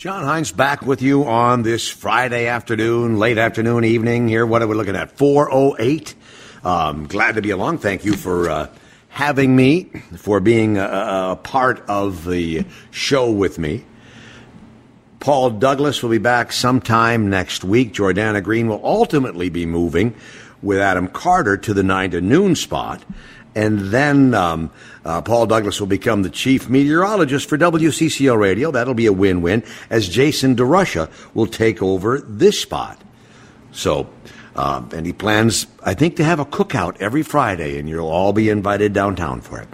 John Hines back with you on this Friday afternoon, late afternoon, evening here. What are we looking at? 408. Um, glad to be along. Thank you for uh, having me, for being a, a part of the show with me. Paul Douglas will be back sometime next week. Jordana Green will ultimately be moving with Adam Carter to the 9 to noon spot. And then um, uh, Paul Douglas will become the chief meteorologist for WCCO Radio. That'll be a win win, as Jason DeRusha will take over this spot. So, uh, and he plans, I think, to have a cookout every Friday, and you'll all be invited downtown for it.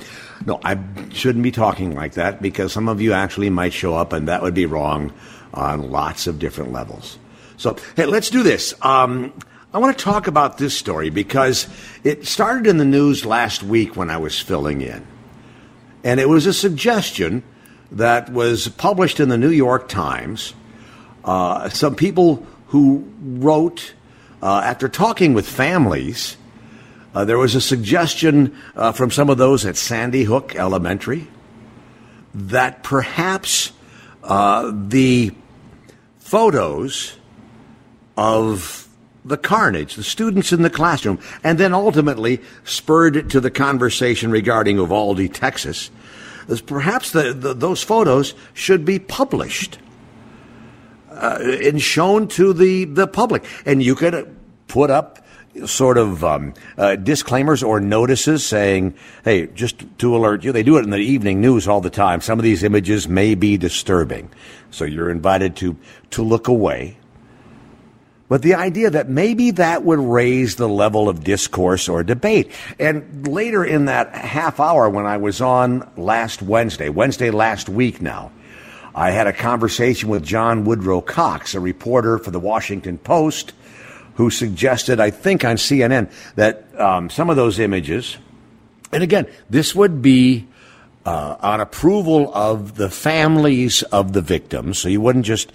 No, I shouldn't be talking like that because some of you actually might show up, and that would be wrong on lots of different levels. So, hey, let's do this. Um, I want to talk about this story because it started in the news last week when I was filling in. And it was a suggestion that was published in the New York Times. Uh, some people who wrote, uh, after talking with families, uh, there was a suggestion uh, from some of those at Sandy Hook Elementary that perhaps uh, the photos of the carnage, the students in the classroom, and then ultimately spurred to the conversation regarding Uvalde, Texas, perhaps the, the, those photos should be published uh, and shown to the, the public. And you could put up sort of um, uh, disclaimers or notices saying, hey, just to alert you, they do it in the evening news all the time. Some of these images may be disturbing. So you're invited to, to look away but the idea that maybe that would raise the level of discourse or debate. And later in that half hour when I was on last Wednesday, Wednesday last week now, I had a conversation with John Woodrow Cox, a reporter for the Washington Post, who suggested, I think on CNN, that um, some of those images, and again, this would be uh, on approval of the families of the victims, so you wouldn't just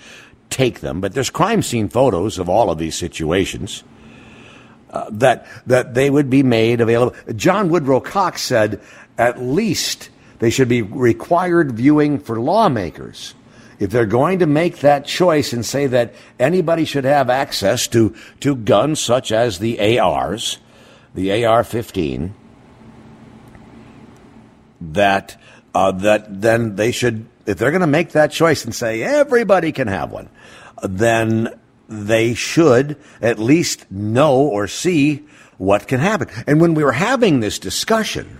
take them, but there's crime scene photos of all of these situations. Uh, that that they would be made available. John Woodrow Cox said at least they should be required viewing for lawmakers. If they're going to make that choice and say that anybody should have access to, to guns such as the ARs, the AR 15, that, uh, that then they should, if they're going to make that choice and say everybody can have one, then they should at least know or see what can happen. And when we were having this discussion,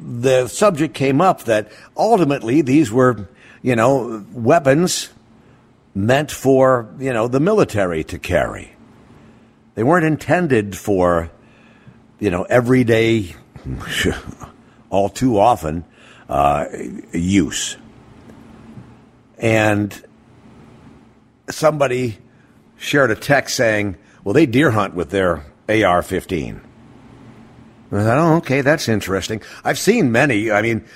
the subject came up that ultimately these were, you know, weapons meant for, you know, the military to carry. They weren't intended for, you know, everyday, all too often, uh, use. And somebody shared a text saying, well, they deer hunt with their AR 15. I thought, oh, okay, that's interesting. I've seen many. I mean,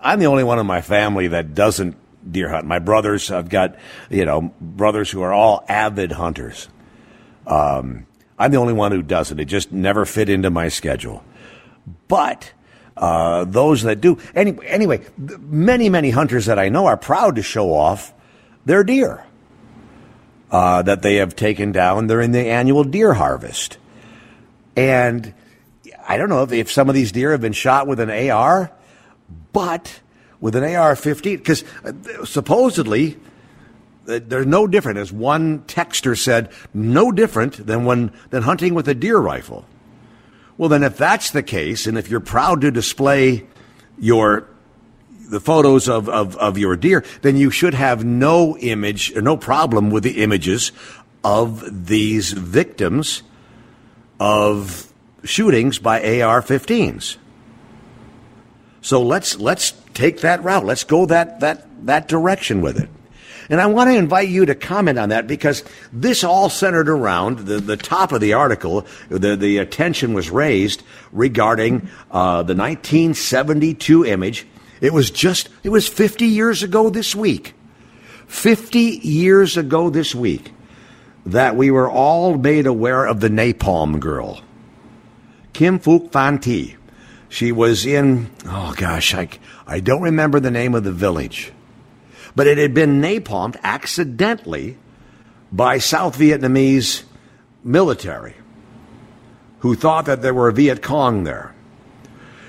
I'm the only one in my family that doesn't deer hunt. My brothers, I've got, you know, brothers who are all avid hunters. Um, I'm the only one who doesn't. It just never fit into my schedule. But uh, those that do, anyway, anyway, many, many hunters that I know are proud to show off their deer uh, that they have taken down. They're in the annual deer harvest. And I don't know if, if some of these deer have been shot with an AR, but with an AR 15, because uh, supposedly uh, they're no different, as one texter said, no different than when than hunting with a deer rifle. Well, then, if that's the case, and if you're proud to display your the photos of, of, of your deer, then you should have no image, no problem with the images of these victims of shootings by AR-15s. So let's let's take that route. Let's go that that that direction with it. And I want to invite you to comment on that because this all centered around the, the top of the article. The, the attention was raised regarding uh, the 1972 image it was just, it was 50 years ago this week. 50 years ago this week that we were all made aware of the napalm girl. Kim Van Thi. She was in, oh gosh, I, I don't remember the name of the village. But it had been napalmed accidentally by South Vietnamese military who thought that there were Viet Cong there.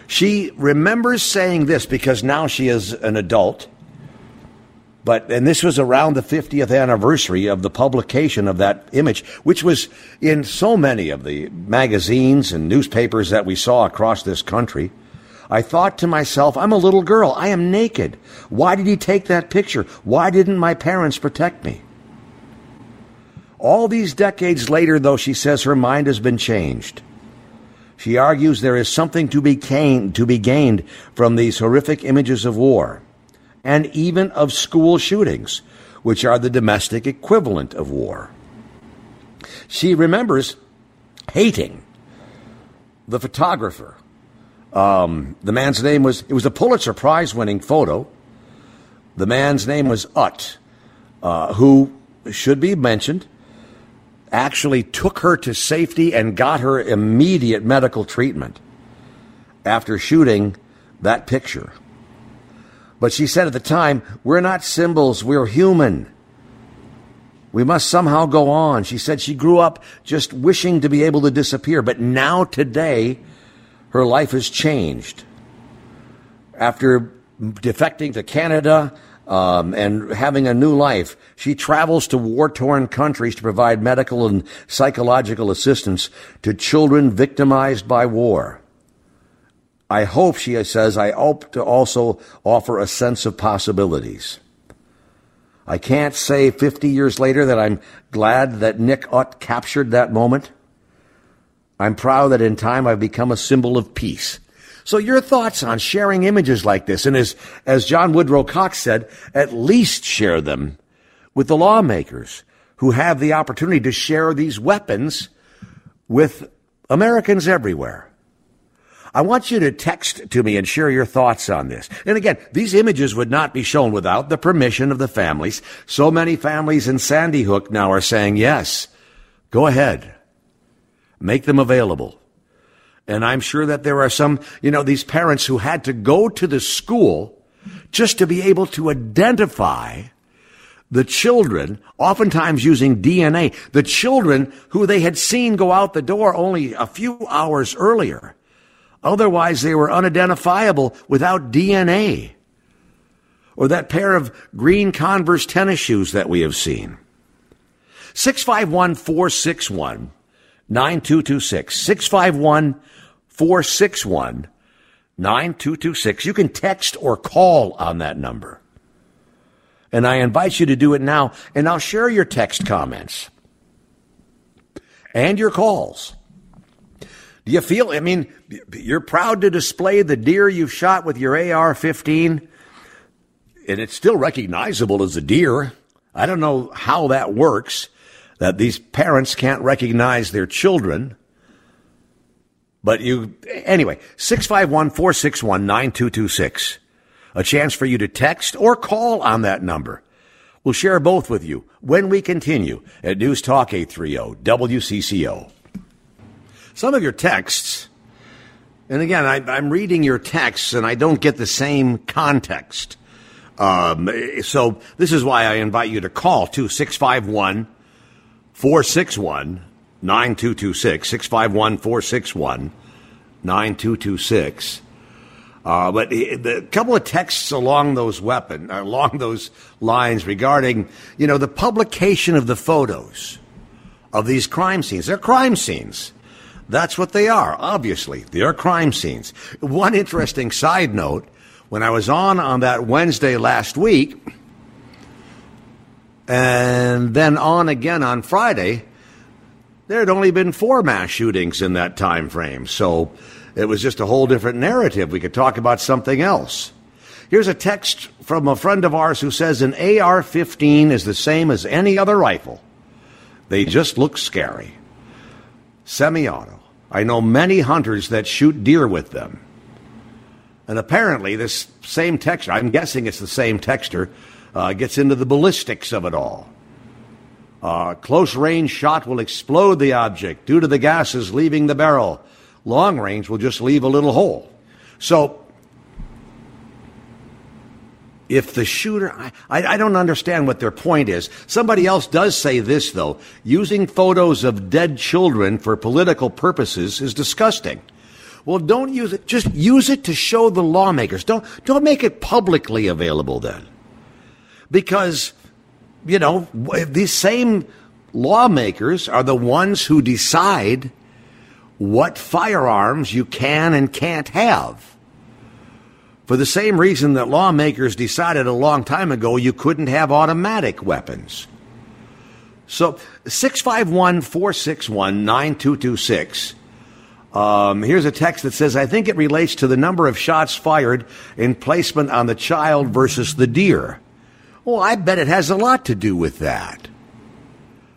She remembers saying this because now she is an adult. But, and this was around the 50th anniversary of the publication of that image, which was in so many of the magazines and newspapers that we saw across this country. I thought to myself, I'm a little girl. I am naked. Why did he take that picture? Why didn't my parents protect me? All these decades later, though, she says her mind has been changed. She argues there is something to be, gained, to be gained from these horrific images of war and even of school shootings, which are the domestic equivalent of war. She remembers hating the photographer. Um, the man's name was, it was a Pulitzer Prize winning photo. The man's name was Ut, uh, who should be mentioned actually took her to safety and got her immediate medical treatment after shooting that picture. But she said at the time, We're not symbols, we're human. We must somehow go on. She said she grew up just wishing to be able to disappear, but now today, her life has changed. After defecting to Canada, um, and having a new life. She travels to war torn countries to provide medical and psychological assistance to children victimized by war. I hope, she says, I hope to also offer a sense of possibilities. I can't say 50 years later that I'm glad that Nick Ut captured that moment. I'm proud that in time I've become a symbol of peace so your thoughts on sharing images like this, and as, as John Woodrow Cox said, at least share them with the lawmakers who have the opportunity to share these weapons with Americans everywhere. I want you to text to me and share your thoughts on this. And again, these images would not be shown without the permission of the families. So many families in Sandy Hook now are saying, yes, go ahead. Make them available. And I'm sure that there are some, you know, these parents who had to go to the school just to be able to identify the children, oftentimes using DNA, the children who they had seen go out the door only a few hours earlier. Otherwise, they were unidentifiable without DNA. Or that pair of green Converse tennis shoes that we have seen. 651 461 9226. 651 461 9226. You can text or call on that number. And I invite you to do it now, and I'll share your text comments and your calls. Do you feel, I mean, you're proud to display the deer you've shot with your AR 15, and it's still recognizable as a deer. I don't know how that works, that these parents can't recognize their children but you, anyway, 651 461 9226. A chance for you to text or call on that number. We'll share both with you when we continue at News Talk 830 WCCO. Some of your texts, and again, I, am reading your texts and I don't get the same context. Um, so this is why I invite you to call to 651 461 9226, 651 461 9226. Uh, but a couple of texts along those weapon, along those lines regarding, you know, the publication of the photos of these crime scenes. They're crime scenes. That's what they are, obviously. They are crime scenes. One interesting side note, when I was on on that Wednesday last week, and then on again on Friday, there had only been four mass shootings in that time frame. So it was just a whole different narrative. We could talk about something else. Here's a text from a friend of ours who says an AR 15 is the same as any other rifle. They just look scary. Semi auto. I know many hunters that shoot deer with them. And apparently, this same texture, I'm guessing it's the same texture, uh, gets into the ballistics of it all. A close range shot will explode the object due to the gases leaving the barrel. Long range will just leave a little hole. So, if the shooter, I, I, don't understand what their point is. Somebody else does say this, though. Using photos of dead children for political purposes is disgusting. Well, don't use it. Just use it to show the lawmakers. Don't, don't make it publicly available then. Because, you know, these same lawmakers are the ones who decide what firearms you can and can't have. For the same reason that lawmakers decided a long time ago you couldn't have automatic weapons. So, 651 461 9226 um, here's a text that says, I think it relates to the number of shots fired in placement on the child versus the deer. Well, I bet it has a lot to do with that.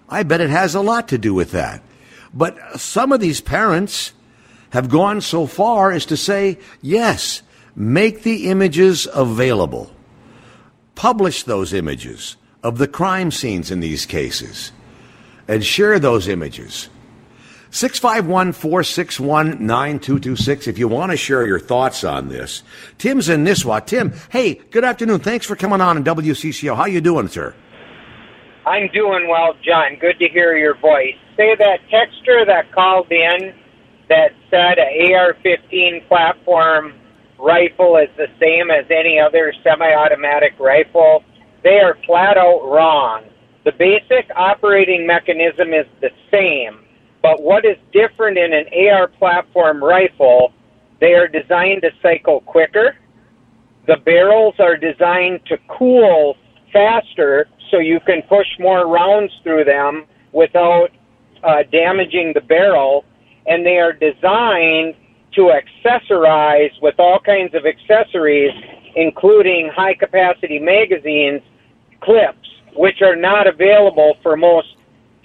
I bet it has a lot to do with that. But some of these parents have gone so far as to say, yes, make the images available. Publish those images of the crime scenes in these cases and share those images. 651 461 9226 if you want to share your thoughts on this. Tim's in Nisswa. Tim, hey, good afternoon. Thanks for coming on in WCCO. How you doing, sir? I'm doing well, John. Good to hear your voice. Say that texter that called in that said a AR-15 platform rifle is the same as any other semi-automatic rifle. They are flat out wrong. The basic operating mechanism is the same but what is different in an AR platform rifle, they are designed to cycle quicker. The barrels are designed to cool faster so you can push more rounds through them without uh, damaging the barrel. And they are designed to accessorize with all kinds of accessories, including high capacity magazines, clips, which are not available for most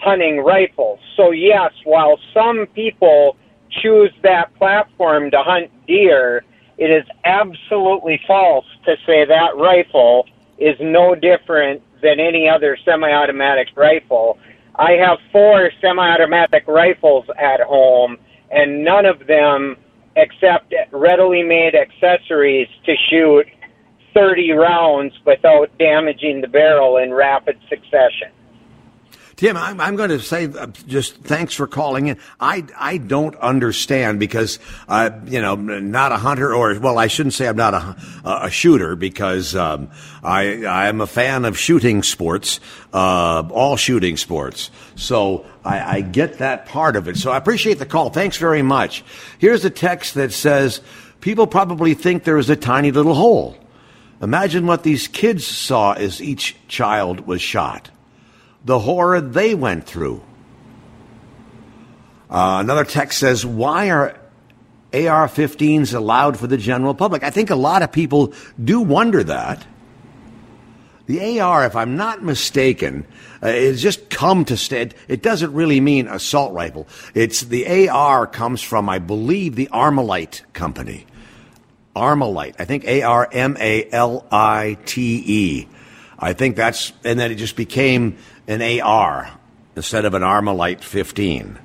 hunting rifles. So, yes, while some people choose that platform to hunt deer, it is absolutely false to say that rifle is no different than any other semi automatic rifle. I have four semi automatic rifles at home, and none of them accept readily made accessories to shoot 30 rounds without damaging the barrel in rapid succession. Tim, I'm, I'm, going to say uh, just thanks for calling in. I, I don't understand because, uh, you know, not a hunter or, well, I shouldn't say I'm not a, a shooter because, um, I, I'm a fan of shooting sports, uh, all shooting sports. So I, I get that part of it. So I appreciate the call. Thanks very much. Here's a text that says, people probably think there is a tiny little hole. Imagine what these kids saw as each child was shot the horror they went through. Uh, another text says, Why are AR 15s allowed for the general public? I think a lot of people do wonder that. The AR, if I'm not mistaken, uh, it's just come to stay. It doesn't really mean assault rifle. It's the AR comes from, I believe, the Armalite company. Armalite. I think A R M A L I T E. I think that's, and then it just became an AR instead of an Armalite 15.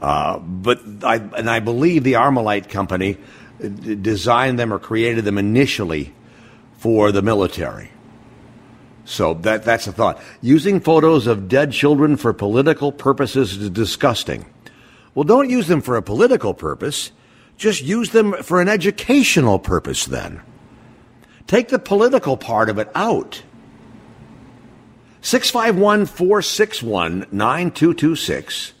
Uh, but I, and I believe the Armalite company designed them or created them initially for the military. So that, that's a thought. Using photos of dead children for political purposes is disgusting. Well, don't use them for a political purpose. Just use them for an educational purpose then. Take the political part of it out. 651 461 9226.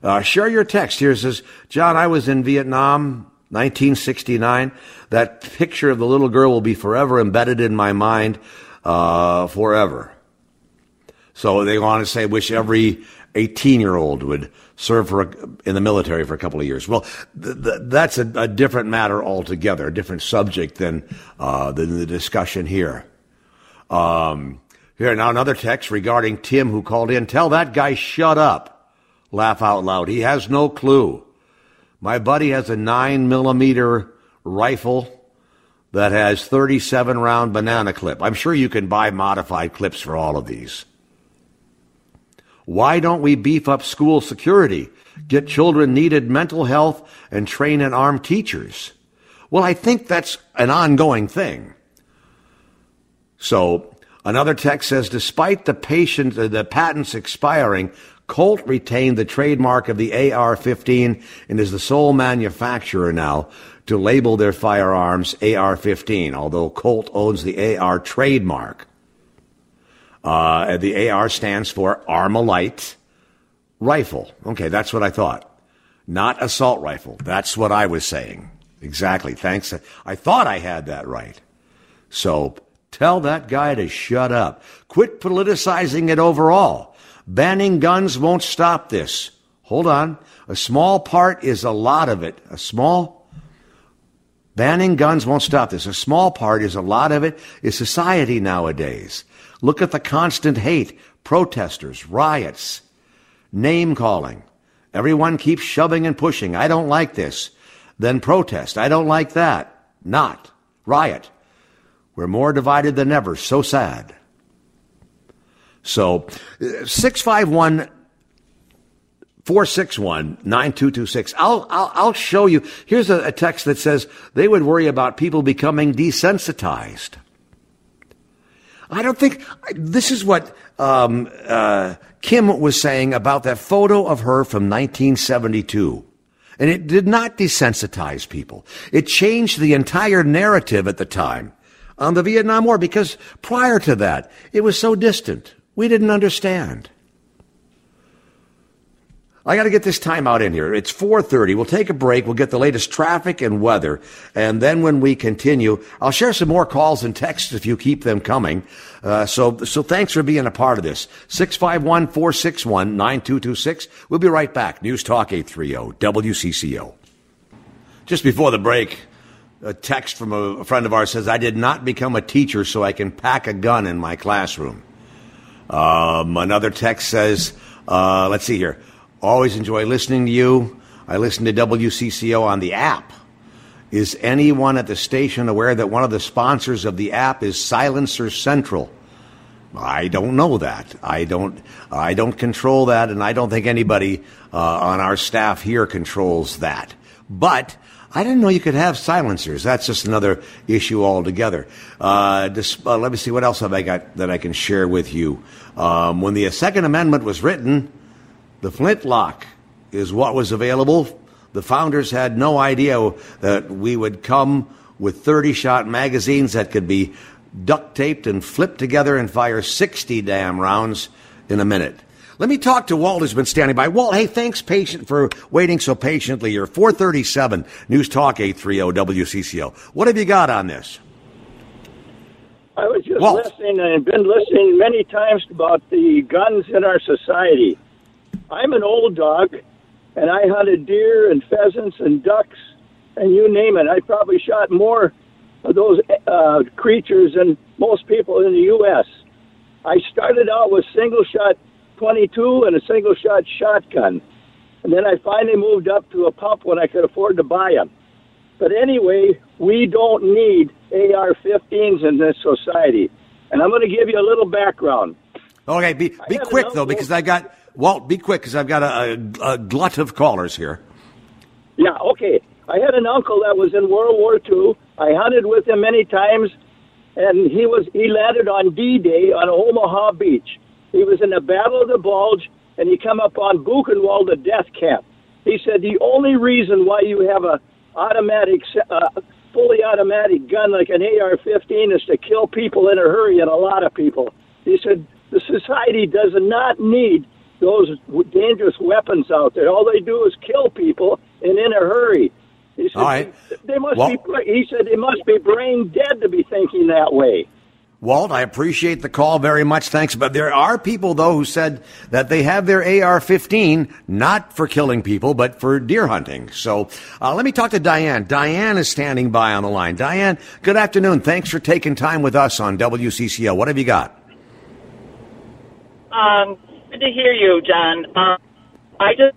Uh, share your text. Here says, John, I was in Vietnam, 1969. That picture of the little girl will be forever embedded in my mind, uh, forever. So they want to say, wish every 18 year old would serve for a, in the military for a couple of years. Well, th- th- that's a, a, different matter altogether, a different subject than, uh, than the discussion here. Um, here, now another text regarding Tim who called in. Tell that guy shut up. Laugh out loud. He has no clue. My buddy has a nine millimeter rifle that has 37 round banana clip. I'm sure you can buy modified clips for all of these. Why don't we beef up school security, get children needed mental health, and train and arm teachers? Well, I think that's an ongoing thing. So another text says, despite the patient, uh, the patents expiring, Colt retained the trademark of the AR-15 and is the sole manufacturer now to label their firearms AR-15, although Colt owns the AR trademark. Uh, the AR stands for Armalite rifle. Okay, that's what I thought. Not assault rifle. That's what I was saying. Exactly. Thanks. I thought I had that right. So tell that guy to shut up. Quit politicizing it overall. Banning guns won't stop this. Hold on. A small part is a lot of it. A small banning guns won't stop this. A small part is a lot of it is society nowadays. Look at the constant hate, protesters, riots, name calling. Everyone keeps shoving and pushing. I don't like this. Then protest. I don't like that. Not. Riot. We're more divided than ever. So sad. So, 651 461 9226. I'll, I'll, I'll show you. Here's a, a text that says they would worry about people becoming desensitized. I don't think this is what um, uh, Kim was saying about that photo of her from 1972. And it did not desensitize people. It changed the entire narrative at the time on the Vietnam War because prior to that, it was so distant. We didn't understand. I got to get this time out in here. It's 4:30. We'll take a break. We'll get the latest traffic and weather, and then when we continue, I'll share some more calls and texts if you keep them coming. Uh, so, so thanks for being a part of this. 651-461-9226. We'll be right back. News Talk 830 WCCO. Just before the break, a text from a friend of ours says, "I did not become a teacher so I can pack a gun in my classroom." Um, another text says, uh, "Let's see here." Always enjoy listening to you. I listen to WCCO on the app. Is anyone at the station aware that one of the sponsors of the app is Silencer Central? I don't know that. I don't. I don't control that, and I don't think anybody uh, on our staff here controls that. But I didn't know you could have silencers. That's just another issue altogether. Uh, uh, let me see what else have I got that I can share with you. Um, when the Second Amendment was written, the flintlock is what was available. The founders had no idea that we would come with 30 shot magazines that could be duct taped and flipped together and fire 60 damn rounds in a minute. Let me talk to Walt, who's been standing by. Walt, hey, thanks patient for waiting so patiently. You're 437 News Talk 830 WCCO. What have you got on this? I was just Walt. listening and been listening many times about the guns in our society. I'm an old dog, and I hunted deer and pheasants and ducks, and you name it. I probably shot more of those uh, creatures than most people in the U.S. I started out with single shot 22 and a single shot shotgun, and then I finally moved up to a pump when I could afford to buy them. But anyway, we don't need AR-15s in this society, and I'm going to give you a little background. Okay, be be quick though, because I got Walt, be quick because I've got a, a, a, glut of callers here. Yeah, okay. I had an uncle that was in World War II. I hunted with him many times, and he was he landed on D-Day on Omaha Beach. He was in the Battle of the Bulge, and he come up on Buchenwald, the death camp. He said the only reason why you have a automatic, uh, fully automatic gun like an AR-15 is to kill people in a hurry, and a lot of people. He said the society does not need those dangerous weapons out there. All they do is kill people and in a hurry. He said, All right. They must well, be. He said they must be brain dead to be thinking that way. Walt, I appreciate the call very much. Thanks. But there are people, though, who said that they have their AR 15 not for killing people, but for deer hunting. So uh, let me talk to Diane. Diane is standing by on the line. Diane, good afternoon. Thanks for taking time with us on WCCO. What have you got? Um, Good to hear you, John. Uh, I just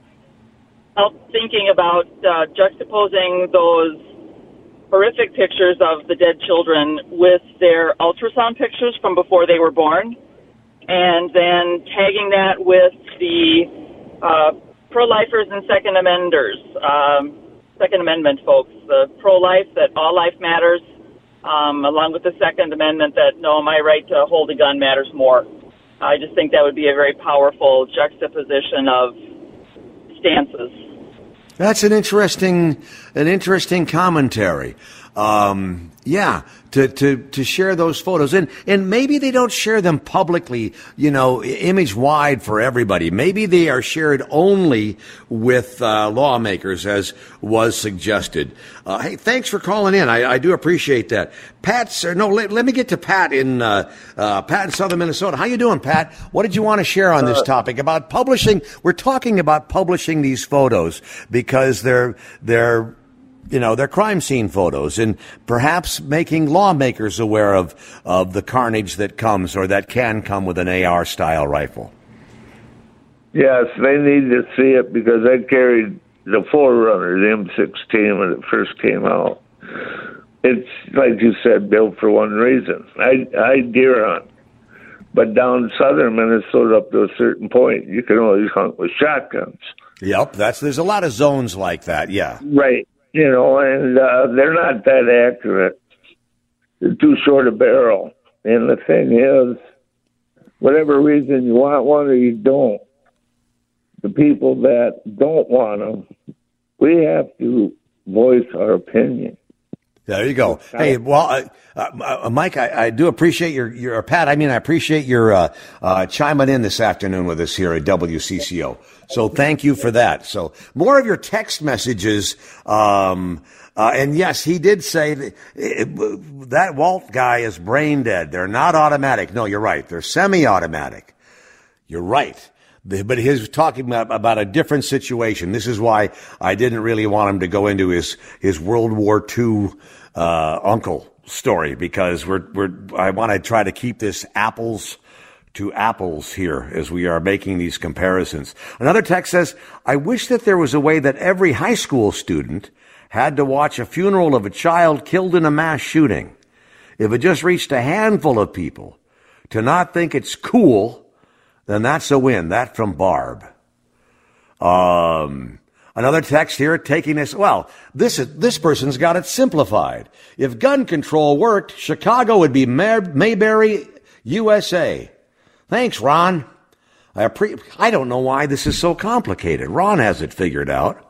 felt thinking about uh, juxtaposing those horrific pictures of the dead children with their ultrasound pictures from before they were born, and then tagging that with the uh, pro-lifers and second amenders, um, Second Amendment folks, the pro-life that all life matters, um, along with the Second Amendment that no, my right to hold a gun matters more. I just think that would be a very powerful juxtaposition of stances. That's an interesting, an interesting commentary. Um, yeah, to, to, to share those photos. And, and maybe they don't share them publicly, you know, image wide for everybody. Maybe they are shared only with uh, lawmakers, as was suggested. Uh, hey, thanks for calling in. I, I do appreciate that. Pat, sir, no, let, let me get to Pat in, uh, uh, Pat in southern Minnesota. How you doing, Pat? What did you want to share on this uh, topic about publishing? We're talking about publishing these photos because they're, they're, you know, their crime scene photos and perhaps making lawmakers aware of, of the carnage that comes or that can come with an AR style rifle. Yes, they need to see it because I carried the Forerunner, the M16, when it first came out. It's, like you said, built for one reason. I, I deer hunt. But down southern Minnesota, up to a certain point, you can only hunt with shotguns. Yep, that's there's a lot of zones like that. Yeah, right you know, and uh, they're not that accurate. They're too short a barrel. And the thing is, whatever reason you want one or you don't, the people that don't want them, we have to voice our opinion. There you go. Hey, well, uh, uh, uh, Mike, I, I, do appreciate your, your, Pat, I mean, I appreciate your, uh, uh, chiming in this afternoon with us here at WCCO. So thank you for that. So more of your text messages, um, uh, and yes, he did say that, it, that Walt guy is brain dead. They're not automatic. No, you're right. They're semi-automatic. You're right. But he's talking about a different situation. This is why I didn't really want him to go into his, his World War II uh, uncle story because we're we're I want to try to keep this apples to apples here as we are making these comparisons. Another text says, "I wish that there was a way that every high school student had to watch a funeral of a child killed in a mass shooting. If it just reached a handful of people to not think it's cool, then that's a win." That from Barb. Um, Another text here taking this, well, this is, this person's got it simplified. If gun control worked, Chicago would be Mayberry, USA. Thanks, Ron. I, appre- I don't know why this is so complicated. Ron has it figured out.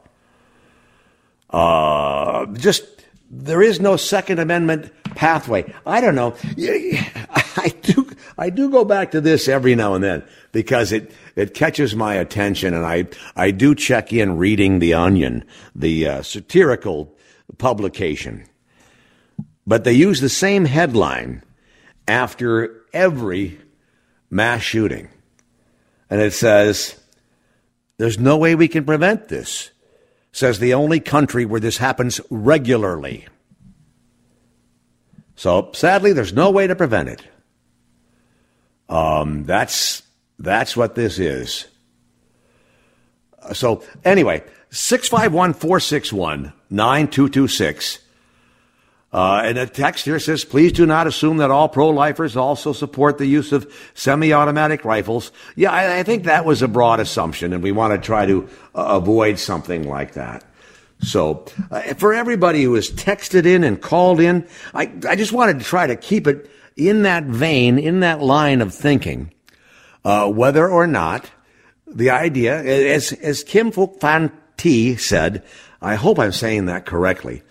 Uh, just, there is no Second Amendment pathway. I don't know. I do, I do go back to this every now and then because it, it catches my attention and I, I do check in reading The Onion, the uh, satirical publication. But they use the same headline after every mass shooting. And it says, there's no way we can prevent this, says the only country where this happens regularly. So sadly, there's no way to prevent it. Um, that's that's what this is. So anyway, 651-461-9226. Uh, and a text here says, please do not assume that all pro-lifers also support the use of semi-automatic rifles. Yeah, I, I think that was a broad assumption, and we want to try to uh, avoid something like that. So, uh, for everybody who has texted in and called in, I, I just wanted to try to keep it in that vein, in that line of thinking uh, whether or not the idea, as, as Kim Fan said, I hope I'm saying that correctly,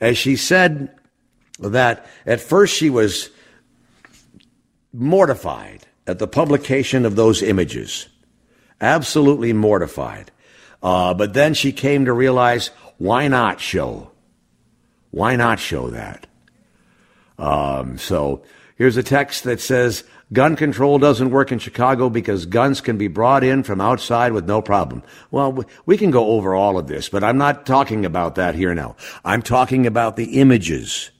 as she said that at first she was mortified at the publication of those images, absolutely mortified. Uh, but then she came to realize, why not show? Why not show that? Um, so here's a text that says, Gun control doesn't work in Chicago because guns can be brought in from outside with no problem. Well, we can go over all of this, but I'm not talking about that here now. I'm talking about the images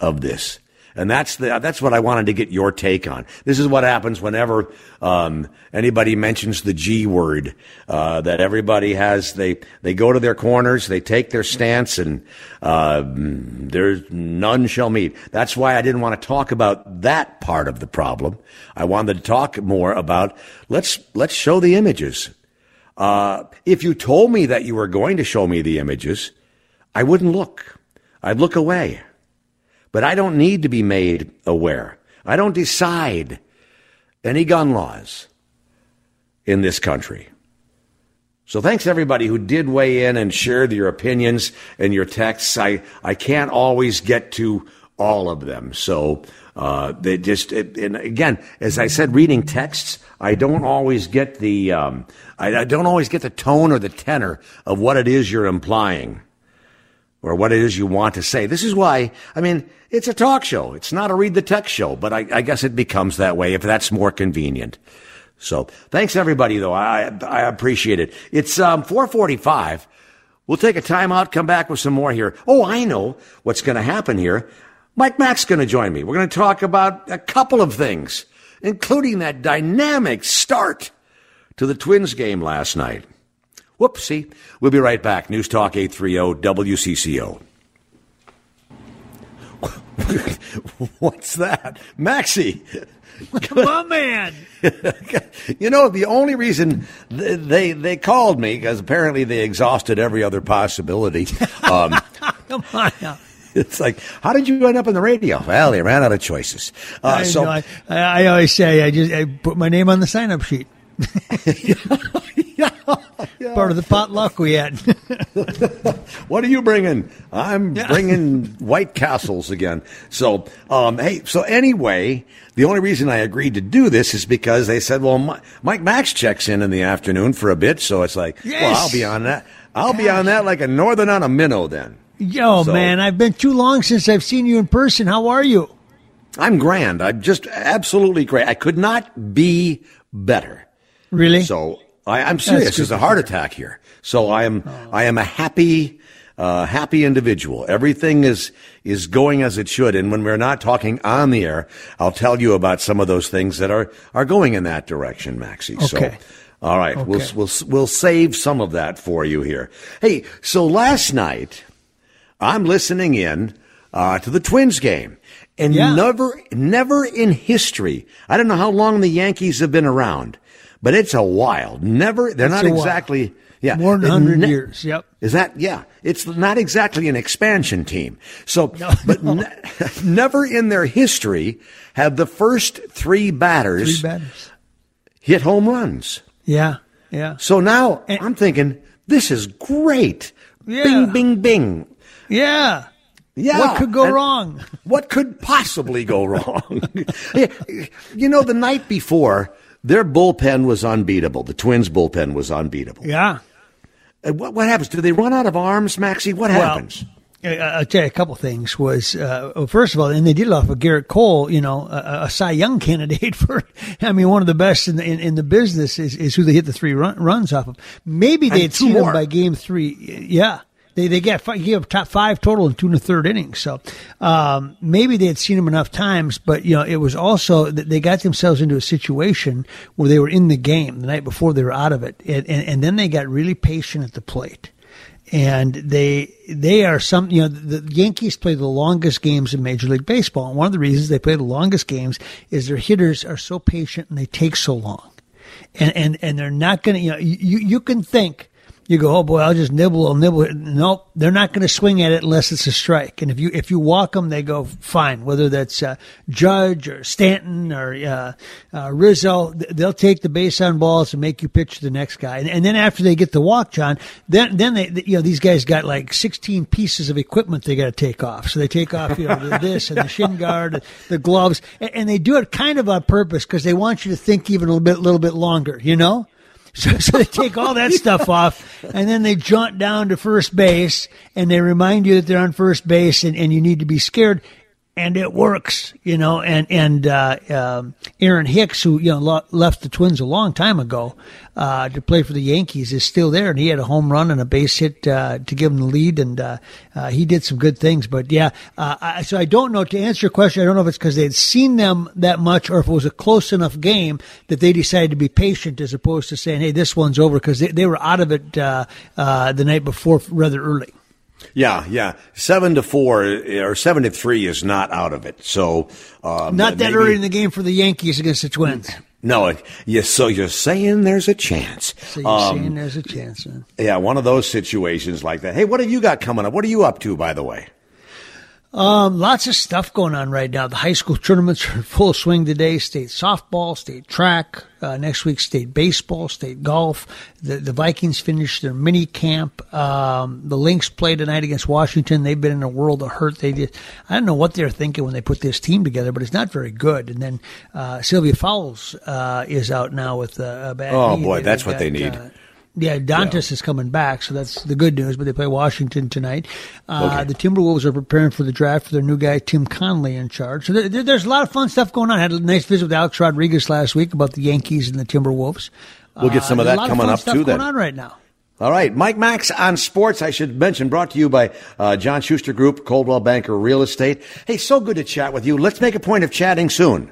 of this. And that's the, that's what I wanted to get your take on. This is what happens whenever, um, anybody mentions the G word, uh, that everybody has, they, they go to their corners, they take their stance and, uh, there's none shall meet. That's why I didn't want to talk about that part of the problem. I wanted to talk more about, let's, let's show the images. Uh, if you told me that you were going to show me the images, I wouldn't look. I'd look away. But I don't need to be made aware. I don't decide any gun laws in this country. So thanks everybody who did weigh in and shared your opinions and your texts. I, I can't always get to all of them. So, uh, they just, it, and again, as I said, reading texts, I don't always get the, um, I, I don't always get the tone or the tenor of what it is you're implying or what it is you want to say. This is why, I mean, it's a talk show. It's not a read the text show, but I, I guess it becomes that way if that's more convenient. So thanks everybody though. I, I appreciate it. It's, um, 445. We'll take a timeout, come back with some more here. Oh, I know what's going to happen here. Mike Max's going to join me. We're going to talk about a couple of things, including that dynamic start to the Twins game last night. Whoopsie. We'll be right back. News Talk 830 WCCO. What's that? Maxie. Come on, man. you know, the only reason they they called me because apparently they exhausted every other possibility. Um, Come on now. It's like, how did you end up in the radio? Well, they ran out of choices. Uh, I, so know, I, I always say I just I put my name on the sign up sheet. Part of the potluck we had. what are you bringing? I'm bringing White Castles again. So, um, hey, so anyway, the only reason I agreed to do this is because they said, well, Mi- Mike Max checks in in the afternoon for a bit. So it's like, well, I'll be on that. I'll be on that like a northern on a minnow then. Yo, So- man, I've been too long since I've seen you in person. How are you? I'm grand. I'm just absolutely great. I could not be better. Really? So I, I'm serious. There's a heart attack here. So I am, I am a happy, uh, happy individual. Everything is, is going as it should. And when we're not talking on the air, I'll tell you about some of those things that are, are going in that direction, Maxie. Okay. So, all right. We'll, we'll, we'll save some of that for you here. Hey, so last night I'm listening in, uh, to the Twins game. And Yeah. never, never in history, I don't know how long the Yankees have been around, but it's a while. Never, they're It's not while. exactly, yeah. More than 100 Ne- years. Yep. Is that, yeah, it's not exactly an expansion team. So, but Ne- never in their history have the first three batters Three batters. hit home runs. Yeah. Yeah. So now And- I'm thinking, this is great. Yeah. Bing, bing, bing. Yeah. Yeah. What could go And wrong? What could possibly go wrong? You know, the night before, their bullpen was unbeatable. The Twins' bullpen was unbeatable. Yeah. And What, what happens? Do they run out of arms, Maxie? What happens? I- I'll tell you a couple things. Was uh, well, first of all, and they did it off of Gerrit Cole, you know, a, a Cy Young candidate for. I mean, one of the best in the, in, in the business is, is who they hit the three run, runs off of. Maybe they And had two seen more. him by game three. Yeah. They they got five, he top five total in two and a third innings. So um, maybe they had seen him enough times, but you know it was also that they got themselves into a situation where they were in the game the night before they were out of it, and, and, and then they got really patient at the plate and they they are some you know the Yankees play the longest games in Major League Baseball, and one of the reasons they play the longest games is their hitters are so patient and they take so long, and and and they're not going to you know you you can think. You go, oh boy, I'll just nibble, I'll nibble. Nope, they're not going to swing at it unless it's a strike. And if you if you walk them, they go fine. Whether that's uh, Judge or Stanton or uh, uh, Rizzo, they'll take the base on balls and make you pitch the next guy. And, and then after they get the walk, John, then then they you know these guys got like 16 pieces of equipment they got to take off. So they take off you know the, this and the shin guard, the gloves, and, and they do it kind of on purpose because they want you to think even a little bit little bit longer. You know. So, so they take all that stuff off and then they jaunt down to first base and they remind you that they're on first base and, and you need to be scared. And it works, you know, and, and, uh, um, Aaron Hicks, who, you know, lo- left the Twins a long time ago, uh, to play for the Yankees is still there. And he had a home run and a base hit, uh, to give him the lead. And, uh, uh, he did some good things. But yeah, uh, I, so I don't know, to answer your question, I don't know if it's because they had seen them that much or if it was a close enough game that they decided to be patient as opposed to saying, hey, this one's over because they, they were out of it, the night before rather early. Yeah, yeah. Seven to four or seven to three is not out of it. So um, Not that maybe- early in the game for the Yankees against the Twins. No, yeah, so you're saying there's a chance. So you're Um, saying there's a chance. Huh? yeah, one of those situations like that. Hey, what have you got coming up? What are you up to, by the way? Um, lots of stuff going on right now. The high school tournaments are in full swing today. State softball, state track, uh, next week state baseball, state golf. The, the Vikings finished their mini camp. Um, the Lynx play tonight against Washington. They've been in a world of hurt. They just, I don't know what they're thinking when they put this team together, but it's not very good. And then, uh, Sylvia Fowles, uh, is out now with a bad Oh knee. boy, They- that's they've what they got, need. Uh, yeah, Dantas is coming back, so that's the good news. But they play Washington tonight. Uh, Okay. The Timberwolves are preparing for the draft for their new guy Tim Connelly in charge. So there, there- there's a lot of fun stuff going on. I had a nice visit with Alex Rodriguez last week about the Yankees and the Timberwolves. We'll get some of there's that a lot coming fun up, stuff too, Going then. on right now. All right, Mike Max on sports. I should mention, brought to you by uh, John Schuster Group, Coldwell Banker Real Estate. Hey, so good to chat with you. Let's make a point of chatting soon.